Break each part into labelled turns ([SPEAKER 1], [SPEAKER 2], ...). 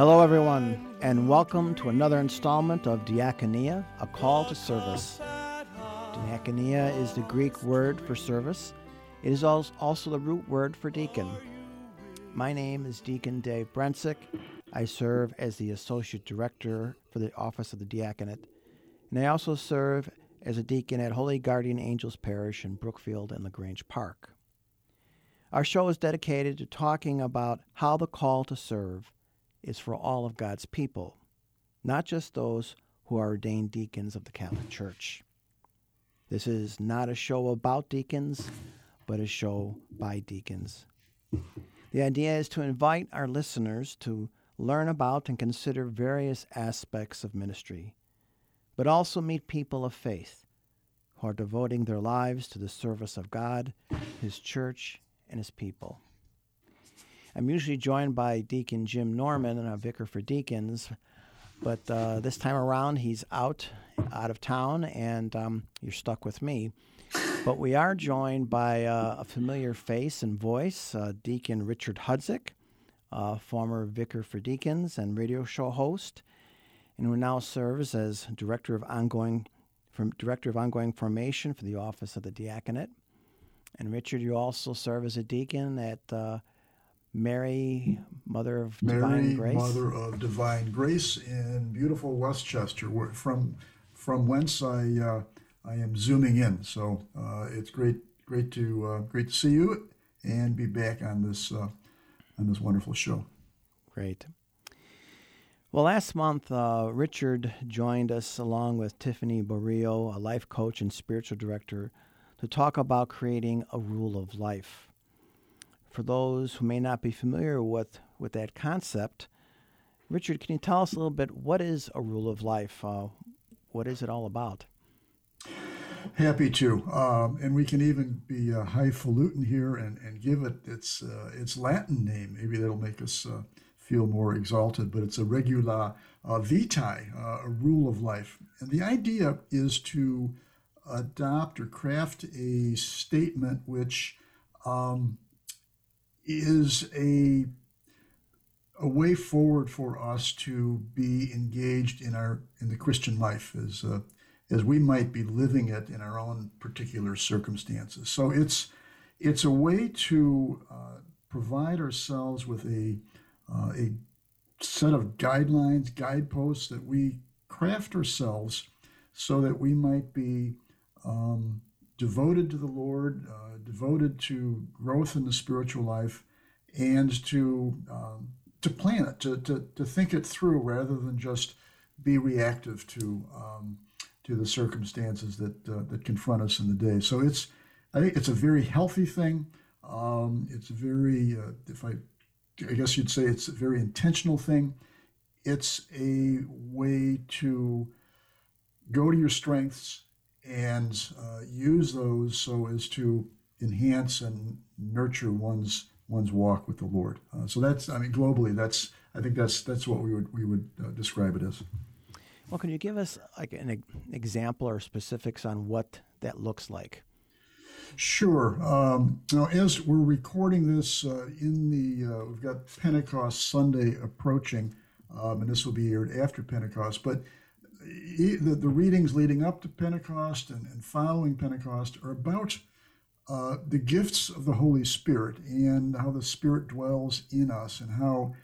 [SPEAKER 1] Hello, everyone, and welcome to another installment of Diakonia, a call to service. Diakonia is the Greek word for service. It is also the root word for deacon. My name is Deacon Dave Brensick. I serve as the Associate Director for the Office of the Diaconate, and I also serve as a deacon at Holy Guardian Angels Parish in Brookfield and LaGrange Park. Our show is dedicated to talking about how the call to serve is for all of God's people, not just those who are ordained deacons of the Catholic Church. This is not a show about deacons, but a show by deacons. The idea is to invite our listeners to learn about and consider various aspects of ministry, but also meet people of faith who are devoting their lives to the service of God, His church, and His people. I'm usually joined by Deacon Jim Norman and our vicar for deacons, but uh, this time around he's out, out of town, and um, you're stuck with me. But we are joined by uh, a familiar face and voice, uh, Deacon Richard Hudzik, uh, former vicar for deacons and radio show host, and who now serves as director of ongoing, from, director of ongoing formation for the office of the diaconate. And Richard, you also serve as a deacon at uh, Mary, Mother of
[SPEAKER 2] Mary,
[SPEAKER 1] Divine Grace.
[SPEAKER 2] Mother of Divine Grace in beautiful Westchester, where, from from whence I uh, I am zooming in. So uh, it's great great to uh, great to see you and be back on this uh, on this wonderful show.
[SPEAKER 1] Great. Well, last month, uh, Richard joined us along with Tiffany Borillo, a life coach and spiritual director, to talk about creating a rule of life. For those who may not be familiar with, with that concept, Richard, can you tell us a little bit what is a rule of life? Uh, what is it all about?
[SPEAKER 2] Happy to, um, and we can even be uh, highfalutin here and, and give it its uh, its Latin name. Maybe that'll make us uh, feel more exalted. But it's a regula uh, vitae, uh, a rule of life, and the idea is to adopt or craft a statement which um, is a a way forward for us to be engaged in our in the Christian life as uh, as we might be living it in our own particular circumstances. So it's it's a way to uh, provide ourselves with a uh, a set of guidelines, guideposts that we craft ourselves so that we might be um, devoted to the Lord, uh, devoted to growth in the spiritual life, and to um, to plan it, to, to, to think it through rather than just be reactive to um, to the circumstances that uh, that confront us in the day. So it's I think it's a very healthy thing. Um, it's very uh, if I I guess you'd say it's a very intentional thing. It's a way to go to your strengths and uh, use those so as to enhance and nurture one's one's walk with the Lord. Uh, so that's I mean globally that's I think that's that's what we would we would uh, describe it as.
[SPEAKER 1] Well, can you give us like an example or specifics on what that looks like?
[SPEAKER 2] Sure. Um, now, as we're recording this uh, in the, uh, we've got Pentecost Sunday approaching, um, and this will be aired after Pentecost. But e- the, the readings leading up to Pentecost and, and following Pentecost are about uh, the gifts of the Holy Spirit and how the Spirit dwells in us, and how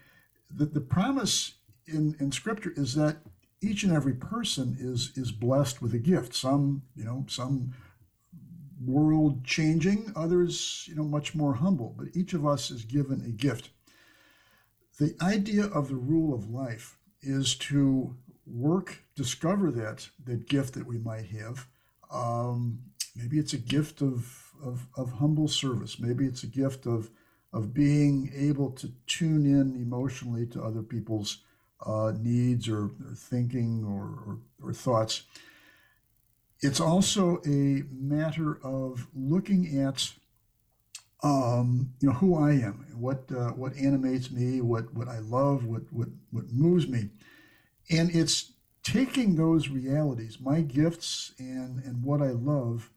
[SPEAKER 2] the, the promise in, in Scripture is that each and every person is is blessed with a gift. Some, you know, some world changing, others, you know, much more humble. But each of us is given a gift. The idea of the rule of life is to work, discover that that gift that we might have. Um, maybe it's a gift of, of, of humble service. Maybe it's a gift of of being able to tune in emotionally to other people's uh, needs or, or thinking or, or, or, thoughts. It's also a matter of looking at um, you know who I am, what uh, what animates me, what what I love, what what what moves me, and it's taking those realities, my gifts and and what I love,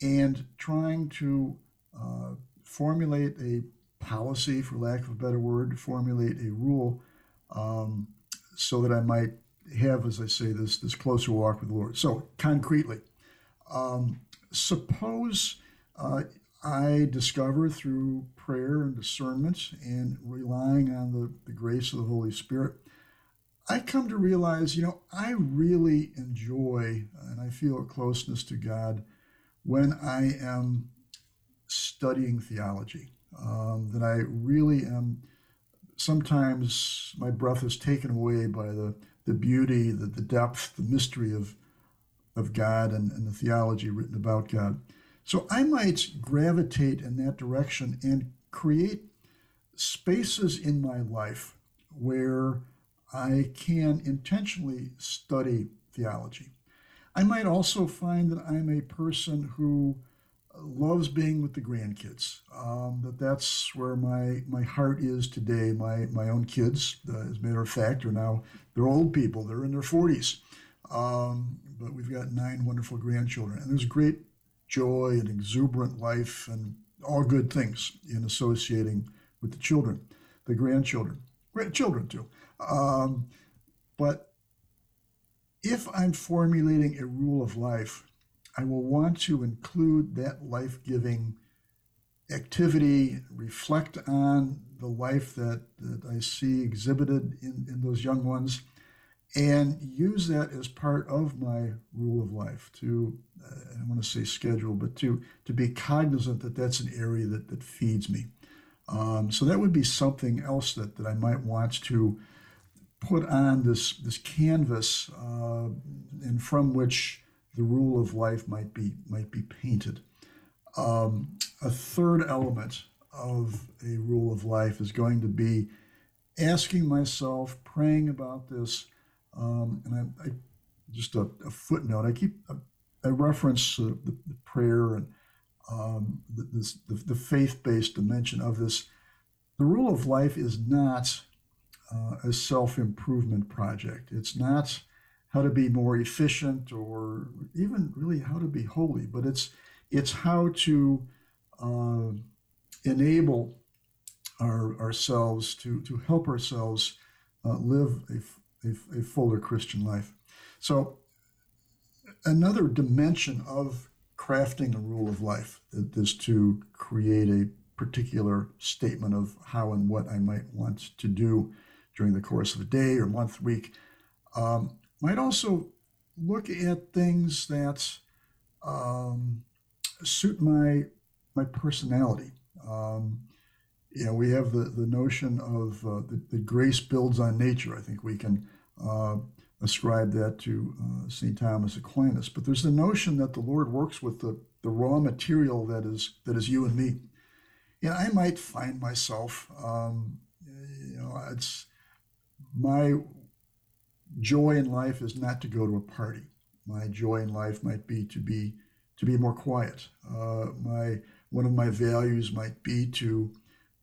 [SPEAKER 2] and trying to uh, formulate a policy, for lack of a better word, formulate a rule um, so that I might have, as I say, this this closer walk with the Lord. So concretely, um, suppose uh, I discover through prayer and discernment and relying on the, the grace of the Holy Spirit, I come to realize, you know, I really enjoy and I feel a closeness to God when I am studying theology um, that I really am. Sometimes my breath is taken away by the, the beauty, the, the depth, the mystery of, of God and, and the theology written about God. So I might gravitate in that direction and create spaces in my life where I can intentionally study theology. I might also find that I'm a person who loves being with the grandkids. Um, that that's where my my heart is today. My my own kids, uh, as a matter of fact, are now they're old people. They're in their forties, um, but we've got nine wonderful grandchildren, and there's great joy and exuberant life and all good things in associating with the children, the grandchildren, grandchildren too. Um, but if I'm formulating a rule of life I will want to include that life giving activity, reflect on the life that, that I see exhibited in, in those young ones, and use that as part of my rule of life to, I don't want to say schedule, but to, to be cognizant that that's an area that, that feeds me. Um, so that would be something else that, that I might want to put on this, this canvas uh, and from which the rule of life might be might be painted. Um, a third element of a rule of life is going to be asking myself, praying about this, um, and I, I just a, a, footnote. I keep I reference uh, the, the, prayer and um, the, the, the faith-based dimension of this. The rule of life is not uh, a self-improvement project. It's not how to be more efficient or even really how to be holy, but it's it's how to uh, enable our, ourselves to to help ourselves uh, live a, a, a fuller Christian life. So another dimension of crafting a rule of life is to create a particular statement of how and what I might want to do during the course of a day or month, week. Um, might also look at things that um, suit my my personality. Um, you know, we have the, the notion of uh, grace builds on nature. I think we can uh, ascribe that to uh, St. Thomas Aquinas. But there's the notion that the Lord works with the, the raw material that is that is you and me. And I might find myself, um, you know, it's my joy in life is not to go to a party. My joy in life might be to be to be more quiet. Uh, my one of my values might be to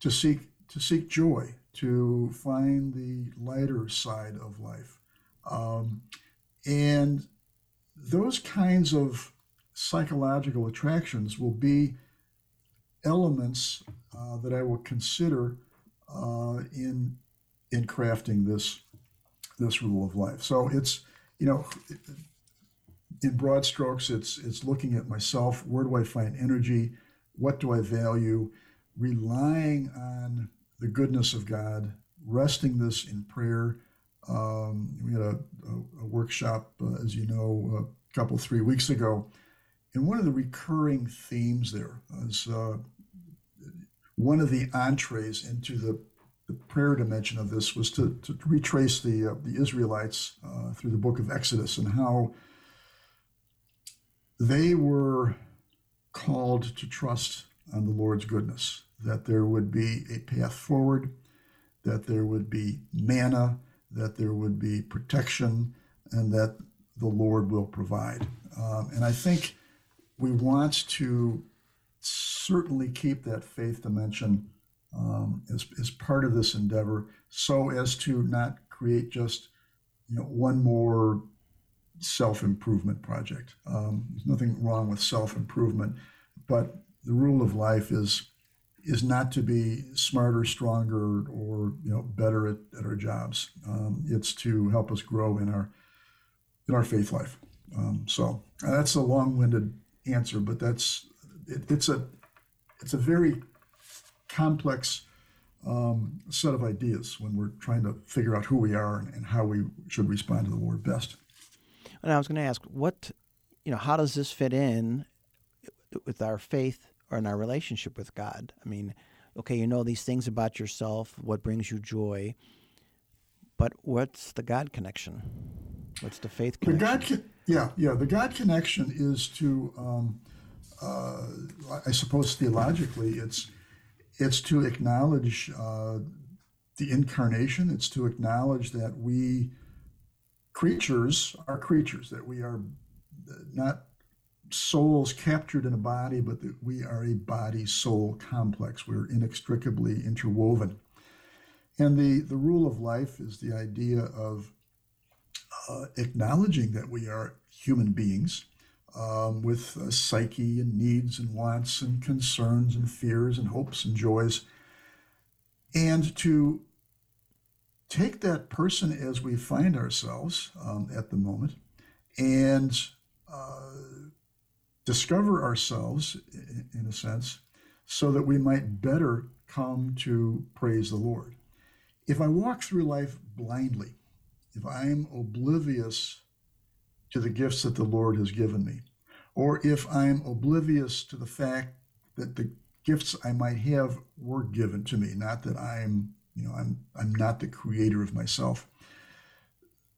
[SPEAKER 2] to seek to seek joy, to find the lighter side of life, um, and those kinds of psychological attractions will be elements uh, that I will consider uh, in in crafting this this rule of life. So it's, you know, in broad strokes, it's it's looking at myself. Where do I find energy? What do I value? Relying on the goodness of God, resting this in prayer. Um, we had a, a, a workshop, uh, as you know, a couple three weeks ago, and one of the recurring themes there is uh, one of the entrees into the, the prayer dimension of this was to, to retrace the uh, the Israelites uh, through the book of Exodus and how they were called to trust on the Lord's goodness, that there would be a path forward, that there would be manna, that there would be protection, and that the Lord will provide. Um, and I think we want to certainly keep that faith dimension um, as, as part of this endeavor so as to not create just you know one more self-improvement project. Um, there's nothing wrong with self-improvement but the rule of life is is not to be smarter stronger or you know better at, at our jobs. Um, it's to help us grow in our in our faith life. Um, so that's a long-winded answer but that's it, it's a it's a very complex um, set of ideas when we're trying to figure out who we are and, and how we should respond to the Lord best.
[SPEAKER 1] And I was going to ask, what, you know, how does this fit in with our faith or in our relationship with God? I mean, okay, you know these things about yourself, what brings you joy, but what's the God connection? What's the faith connection?
[SPEAKER 2] The God, yeah, yeah. The God connection is to um, uh, I suppose theologically, it's it's to acknowledge uh, the incarnation. It's to acknowledge that we creatures are creatures, that we are not souls captured in a body, but that we are a body soul complex. We're inextricably interwoven. And the, the rule of life is the idea of uh, acknowledging that we are human beings um, with psyche and needs and wants and concerns and fears and hopes and joys. And to take that person as we find ourselves um, at the moment and uh, discover ourselves, in, in a sense, so that we might better come to praise the Lord. If I walk through life blindly, if I'm oblivious to the gifts that the Lord has given me. Or if I'm oblivious to the fact that the gifts I might have were given to me, not that I'm, you know, I'm I'm not the creator of myself.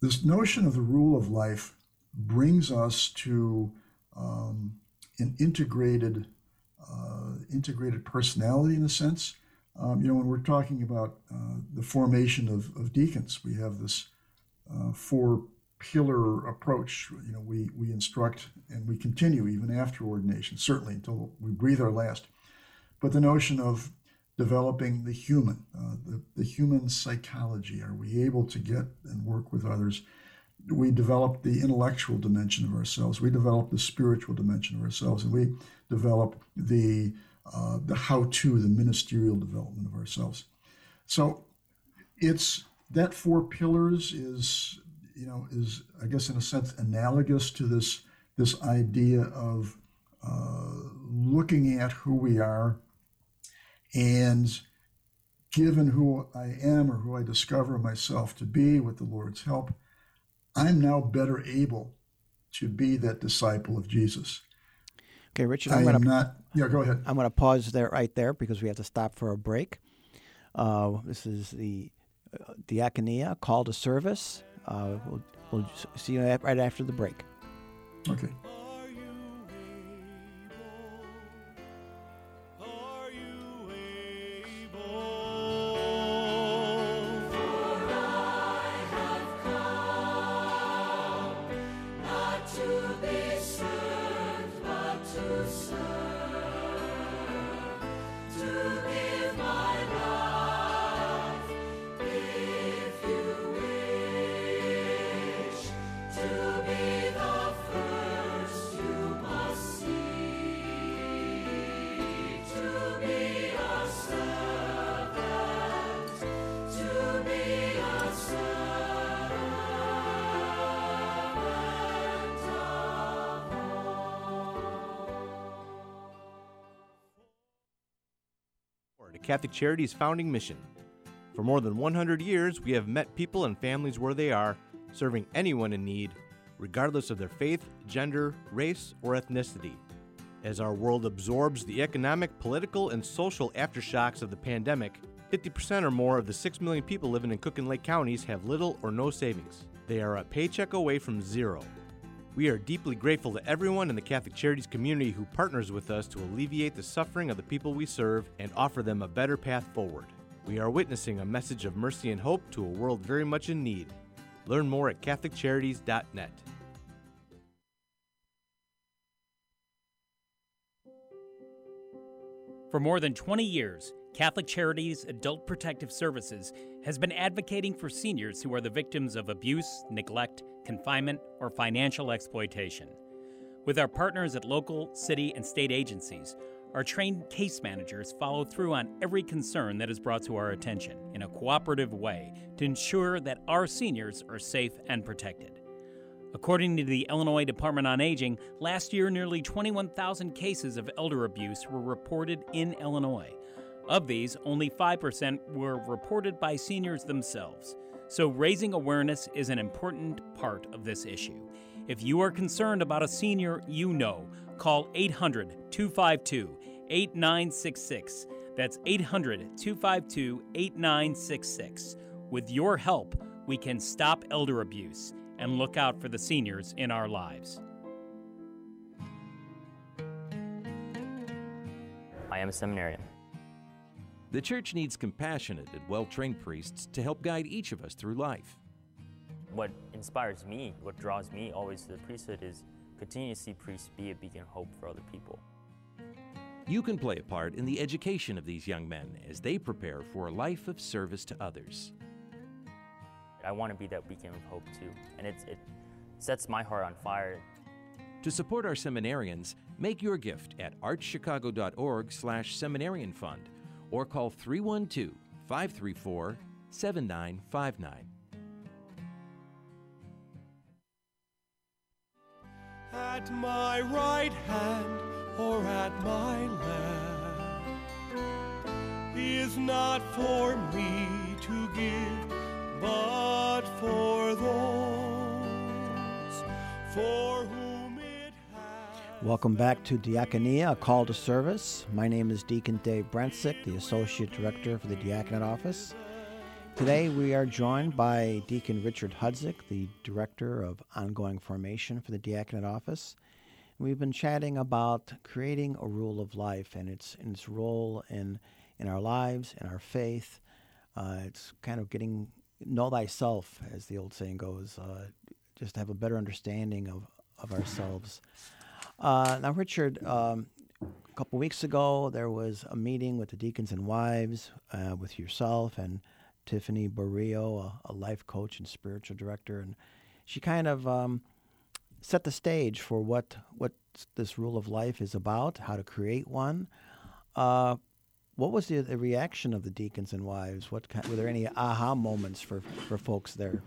[SPEAKER 2] This notion of the rule of life brings us to um, an integrated uh, integrated personality in a sense. Um, you know, when we're talking about uh, the formation of, of deacons, we have this uh, four pillar approach. You know, we, we instruct and we continue even after ordination, certainly until we breathe our last. But the notion of developing the human, uh, the, the human psychology, are we able to get and work with others? We develop the intellectual dimension of ourselves. We develop the spiritual dimension of ourselves, and we develop the uh, the how-to, the ministerial development of ourselves. So, it's that four pillars is you know, is I guess in a sense analogous to this this idea of uh, looking at who we are, and given who I am or who I discover myself to be with the Lord's help, I'm now better able to be that disciple of Jesus.
[SPEAKER 1] Okay, Richard, I'm going to
[SPEAKER 2] not. Yeah, go ahead.
[SPEAKER 1] I'm going to pause there right there because we have to stop for a break. Uh, this is the uh, Diakonia call to service. Uh, we'll, we'll see you right after the break.
[SPEAKER 2] Okay.
[SPEAKER 3] Catholic Charities' founding mission. For more than 100 years, we have met people and families where they are, serving anyone in need, regardless of their faith, gender, race, or ethnicity. As our world absorbs the economic, political, and social aftershocks of the pandemic, 50% or more of the 6 million people living in Cook and Lake counties have little or no savings. They are a paycheck away from zero. We are deeply grateful to everyone in the Catholic Charities community who partners with us to alleviate the suffering of the people we serve and offer them a better path forward. We are witnessing a message of mercy and hope to a world very much in need. Learn more at CatholicCharities.net.
[SPEAKER 4] For more than 20 years, Catholic Charities Adult Protective Services has been advocating for seniors who are the victims of abuse, neglect, confinement, or financial exploitation. With our partners at local, city, and state agencies, our trained case managers follow through on every concern that is brought to our attention in a cooperative way to ensure that our seniors are safe and protected. According to the Illinois Department on Aging, last year nearly 21,000 cases of elder abuse were reported in Illinois. Of these, only 5% were reported by seniors themselves. So, raising awareness is an important part of this issue. If you are concerned about a senior you know, call 800 252 8966. That's 800 252 8966. With your help, we can stop elder abuse and look out for the seniors in our lives.
[SPEAKER 5] I am a seminarian.
[SPEAKER 6] The church needs compassionate and well trained priests to help guide each of us through life.
[SPEAKER 5] What inspires me, what draws me always to the priesthood is continue to see priests be a beacon of hope for other people.
[SPEAKER 6] You can play a part in the education of these young men as they prepare for a life of service to others.
[SPEAKER 5] I want to be that beacon of hope too, and it's, it sets my heart on fire.
[SPEAKER 6] To support our seminarians, make your gift at archchicago.org/seminarian fund or call 312 534 7959.
[SPEAKER 7] At my right hand or at my left is not for me to give, but for those for whom.
[SPEAKER 1] Welcome back to Diakonia, a call to service. My name is Deacon Dave Brentzick, the Associate Director for the Diaconate Office. Today we are joined by Deacon Richard Hudzik, the Director of Ongoing Formation for the Diaconate Office. We've been chatting about creating a rule of life and its, and its role in, in our lives and our faith. Uh, it's kind of getting know thyself, as the old saying goes, uh, just to have a better understanding of, of ourselves. Uh, now, Richard, um, a couple weeks ago, there was a meeting with the deacons and wives, uh, with yourself and Tiffany Barrio, a, a, life coach and spiritual director, and she kind of um, set the stage for what what this rule of life is about, how to create one. Uh, what was the, the, reaction of the deacons and wives? What kind, were there any aha moments for, for folks there?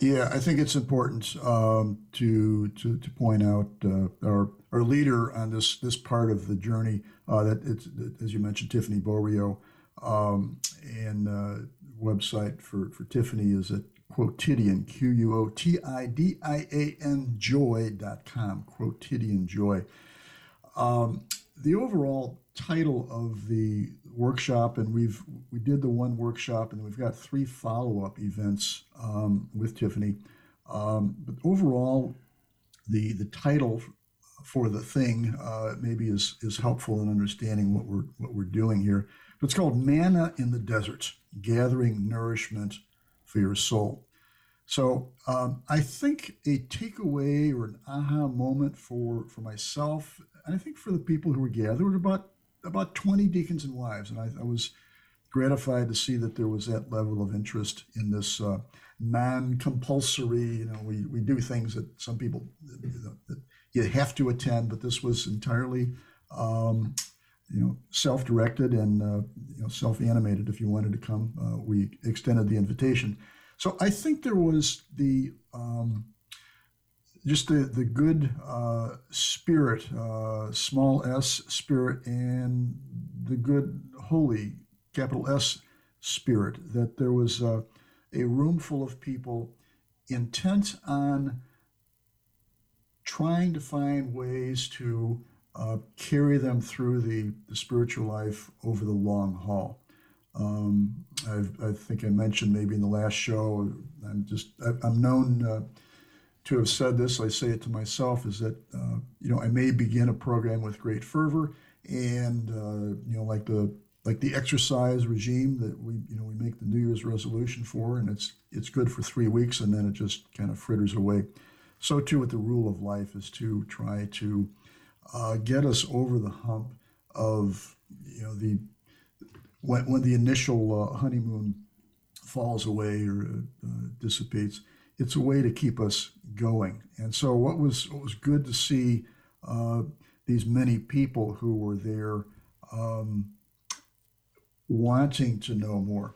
[SPEAKER 2] Yeah, I think it's important um, to, to to point out uh, our our leader on this this part of the journey. Uh, that it's as you mentioned, Tiffany Borio, um, and uh, website for for Tiffany is at Quotidian Q U O T I D I A N Joy dot com. Quotidian Joy. Um, the overall title of the workshop, and we've we did the one workshop, and we've got three follow up events um, with Tiffany. Um, but overall, the the title for the thing uh, maybe is is helpful in understanding what we're what we're doing here. It's called Manna in the Desert: Gathering Nourishment for Your Soul. So um, I think a takeaway or an aha moment for for myself, I think for the people who were gathered, were about about 20 deacons and wives, and I, I, was gratified to see that there was that level of interest in this uh, non-compulsory. You know, we, we do things that some people that you have to attend, but this was entirely, um, you know, self-directed and uh, you know self-animated. If you wanted to come, uh, we extended the invitation. So I think there was the um, just the the good uh, spirit, uh, small s spirit, and the good holy capital S spirit. That there was uh, a room full of people intent on trying to find ways to uh, carry them through the, the spiritual life over the long haul. Um, i think I mentioned maybe in the last show, I'm just, I, am known uh, to have said this, I say it to myself, is that, uh, you know, I may begin a program with great fervor and, uh, you know, like the, like the exercise regime that we, you know, we make the New Year's resolution for, and it's, it's good for three weeks and then it just kind of fritters away. So too with the rule of life is to try to uh, get us over the hump of, you know, the, when, when the initial uh, honeymoon falls away or uh, dissipates, it's a way to keep us going. And so, what was what was good to see uh, these many people who were there um, wanting to know more.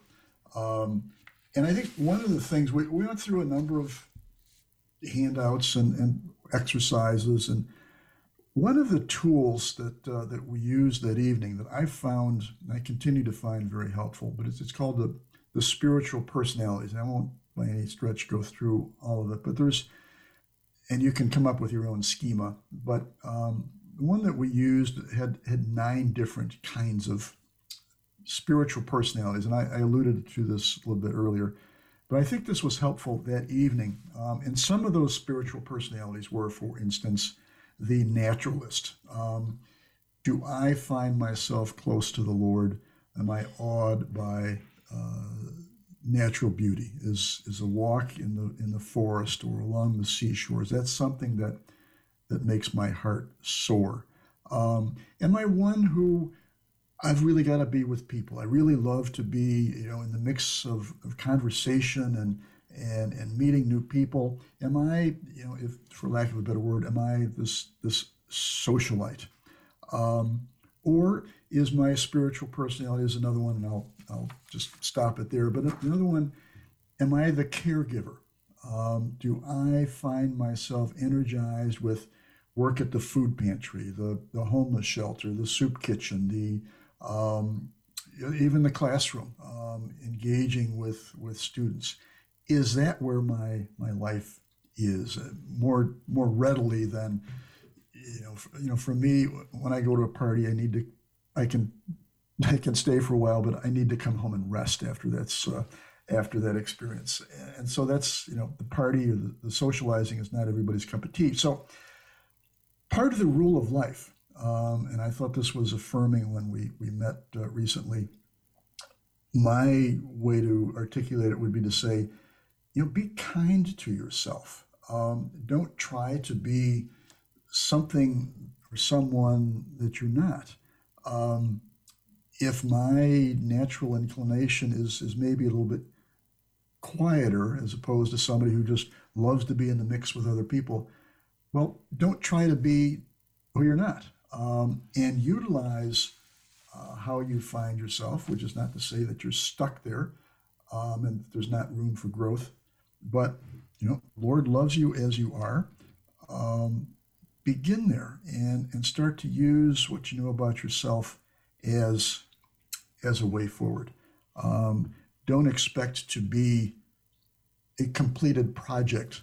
[SPEAKER 2] Um, and I think one of the things we, we went through a number of handouts and, and exercises and one of the tools that uh, that we used that evening that I found, and I continue to find very helpful, but it's, it's called the the spiritual personalities. And I won't by any stretch go through all of it, but there's, and you can come up with your own schema. But um, the one that we used had had nine different kinds of spiritual personalities, and I, I alluded to this a little bit earlier. But I think this was helpful that evening. Um, and some of those spiritual personalities were, for instance, the naturalist. Um, do I find myself close to the Lord? Am I awed by uh, natural beauty? Is is a walk in the in the forest or along the seashores? That's something that that makes my heart soar. Um, am I one who I've really got to be with people? I really love to be, you know, in the mix of, of conversation and and and meeting new people am i you know if for lack of a better word am i this this socialite um, or is my spiritual personality is another one and i'll i'll just stop it there. But another one am i the caregiver? Um, do i find myself energized with work at the food pantry the the homeless shelter the soup kitchen the um, even the classroom um, engaging with with students? Is that where my my life is uh, more more readily than you know you know for me when I go to a party I need to I can I can stay for a while but I need to come home and rest after that's uh, after that experience and so that's you know the party or the, the, socializing is not everybody's cup of tea so part of the rule of life um, and I thought this was affirming when we we met uh, recently my way to articulate it would be to say you know, be kind to yourself. Um, don't try to be something or someone that you're not. Um, if my natural inclination is is maybe a little bit quieter as opposed to somebody who just loves to be in the mix with other people, well, don't try to be who you're not, um, and utilize uh, how you find yourself, which is not to say that you're stuck there um, and there's not room for growth. But you know, Lord loves you as you are. Um, begin there and and start to use what you know about yourself as as a way forward. Um, don't expect to be a completed project,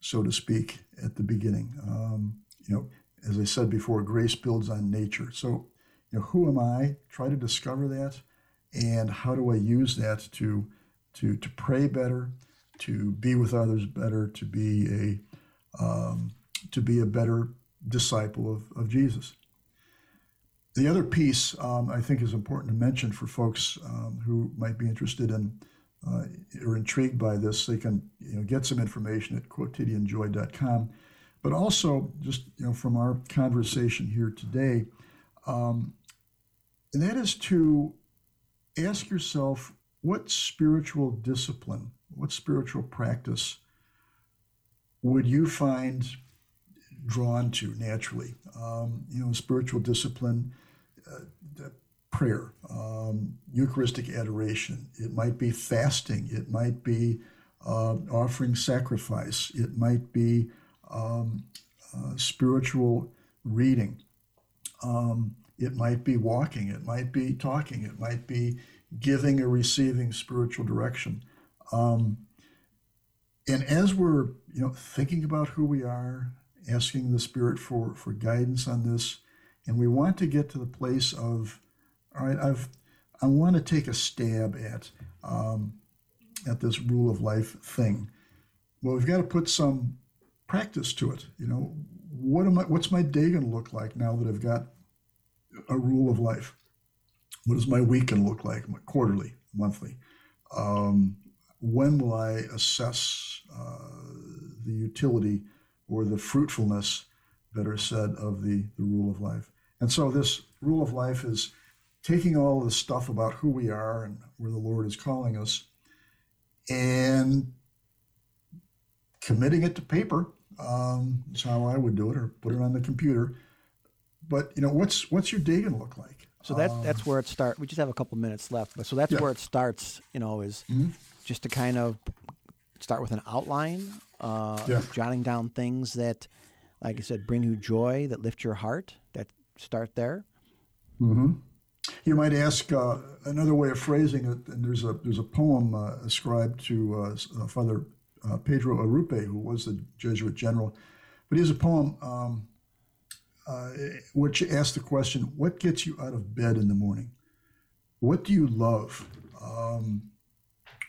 [SPEAKER 2] so to speak, at the beginning. Um, you know, as I said before, grace builds on nature. So, you know, who am I? Try to discover that, and how do I use that to to to pray better, to be with others better, to be a um, to be a better disciple of, of Jesus. The other piece um, I think is important to mention for folks um, who might be interested in uh, or intrigued by this, they can you know, get some information at quotidianjoy.com. But also, just you know, from our conversation here today, um, and that is to ask yourself what spiritual discipline what spiritual practice would you find drawn to naturally? Um, you know, spiritual discipline, prayer, um, Eucharistic adoration. It might be fasting. It might be uh, offering sacrifice. It might be um, uh, spiritual reading. Um, it might be walking. It might be talking. It might be giving or receiving spiritual direction. Um, and as we're you know thinking about who we are asking the Spirit for, for guidance on this. And we want to get to the place of, all right, I've, I want to take a stab at, um, at this rule of life thing. Well, we've got to put some practice to it. You know, what am I, what's my day going to look like now that I've got a rule of life? What is my week going to look like? My Quarterly, monthly? Um, when will I assess uh, the utility or the fruitfulness, better said, of the, the rule of life? And so this rule of life is taking all the stuff about who we are and where the Lord is calling us and committing it to paper. Um, is how I would do it, or put it on the computer. But you know, what's what's your day to look like?
[SPEAKER 1] So that that's where it starts. We just have a couple minutes left, but so that's
[SPEAKER 2] Yeah.
[SPEAKER 1] where it starts. You know, is
[SPEAKER 2] Mhm.
[SPEAKER 1] just to kind of start with an outline, uh,
[SPEAKER 2] Yeah.
[SPEAKER 1] jotting down things that, like I said, bring you joy, that lift your heart. Start there.
[SPEAKER 2] hmm You might ask uh, another way of phrasing it, and there's a there's a poem uh, ascribed to uh, uh, Father uh, Pedro Arrupe, who was the Jesuit general, but he has a poem um, uh, which asks the question, "What gets you out of bed in the morning? What do you love? Um,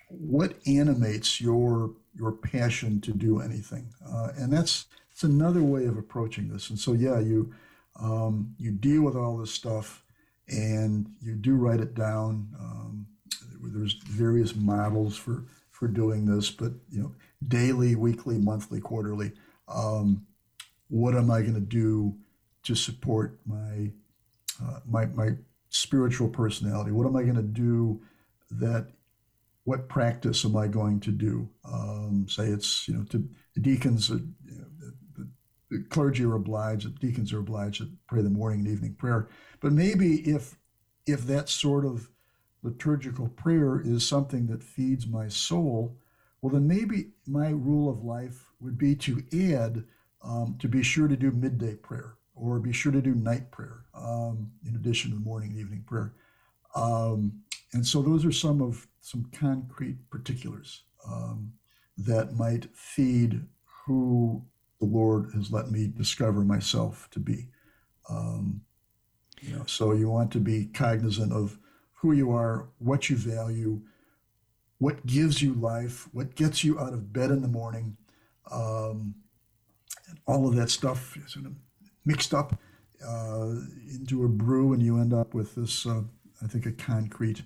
[SPEAKER 2] what animates your your passion to do anything?" And that's it's another way of approaching this. And so, yeah, you um, you deal with all this stuff and you do write it down. Um, there's various models for for doing this, but you know, daily, weekly, monthly, quarterly. Um, what am I going to do to support my uh, my my spiritual personality? What am I going to do that? What practice am I going to do? Um, say it's you know to the deacons, uh, you know, the, the, the clergy are obliged, the deacons are obliged to pray the morning and evening prayer. But maybe if if that sort of liturgical prayer is something that feeds my soul, well, then maybe my rule of life would be to add um, to be sure to do midday prayer or be sure to do night prayer um, in addition to the morning and evening prayer. Um, and so those are some of some concrete particulars um, that might feed who the Lord has let me discover myself to be. Um, you know, so you want to be cognizant of who you are, what you value, what gives you life, what gets you out of bed in the morning, um, and all of that stuff sort of mixed up uh, into a brew, and you end up with this, uh, I think, a concrete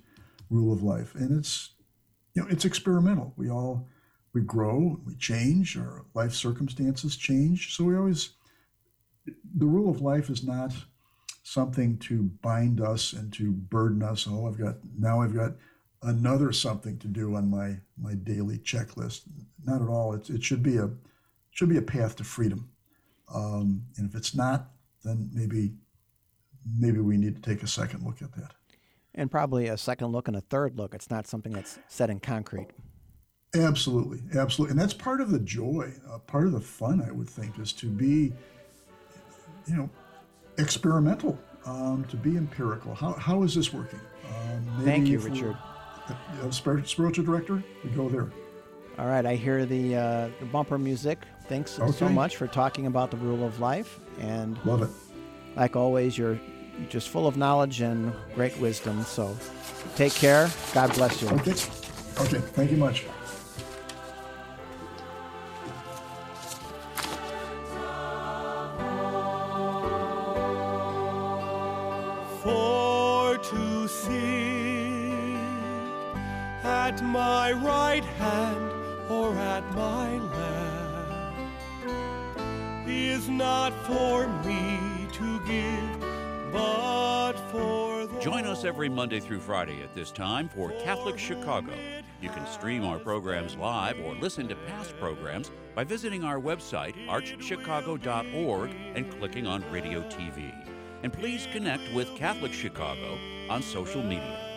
[SPEAKER 2] rule of life. And it's, you know, it's experimental. We all we grow, we change, our life circumstances change. So we always, the rule of life is not something to bind us and to burden us. Oh, I've got now I've got another something to do on my my daily checklist. Not at all. It, it should be a should be a path to freedom. Um, and if it's not, then maybe maybe we need to take a second look at that.
[SPEAKER 1] And probably a second look and a third look. It's not something that's set in concrete.
[SPEAKER 2] Absolutely, absolutely, and that's part of the joy, uh, part of the fun. I would think is to be, you know, experimental, um, to be empirical. How, how is this working? Um,
[SPEAKER 1] Thank you, Richard.
[SPEAKER 2] uh, spir- spiritual director, we go there.
[SPEAKER 1] All right, I hear the, uh, the bumper music. Thanks so much for talking about the rule of life. And
[SPEAKER 2] Love it.
[SPEAKER 1] like always, you're you're just full of knowledge and great wisdom. So take care. God bless you.
[SPEAKER 2] Okay, okay. Thank you much.
[SPEAKER 7] To sit at my right hand or at my left is not for me to give, but for
[SPEAKER 8] Join us every Monday through Friday at this time for Catholic Chicago. You can stream our programs live or listen to past programs by visiting our website, archchicago.org, and clicking on Radio TV. And please connect with Catholic Chicago on social media.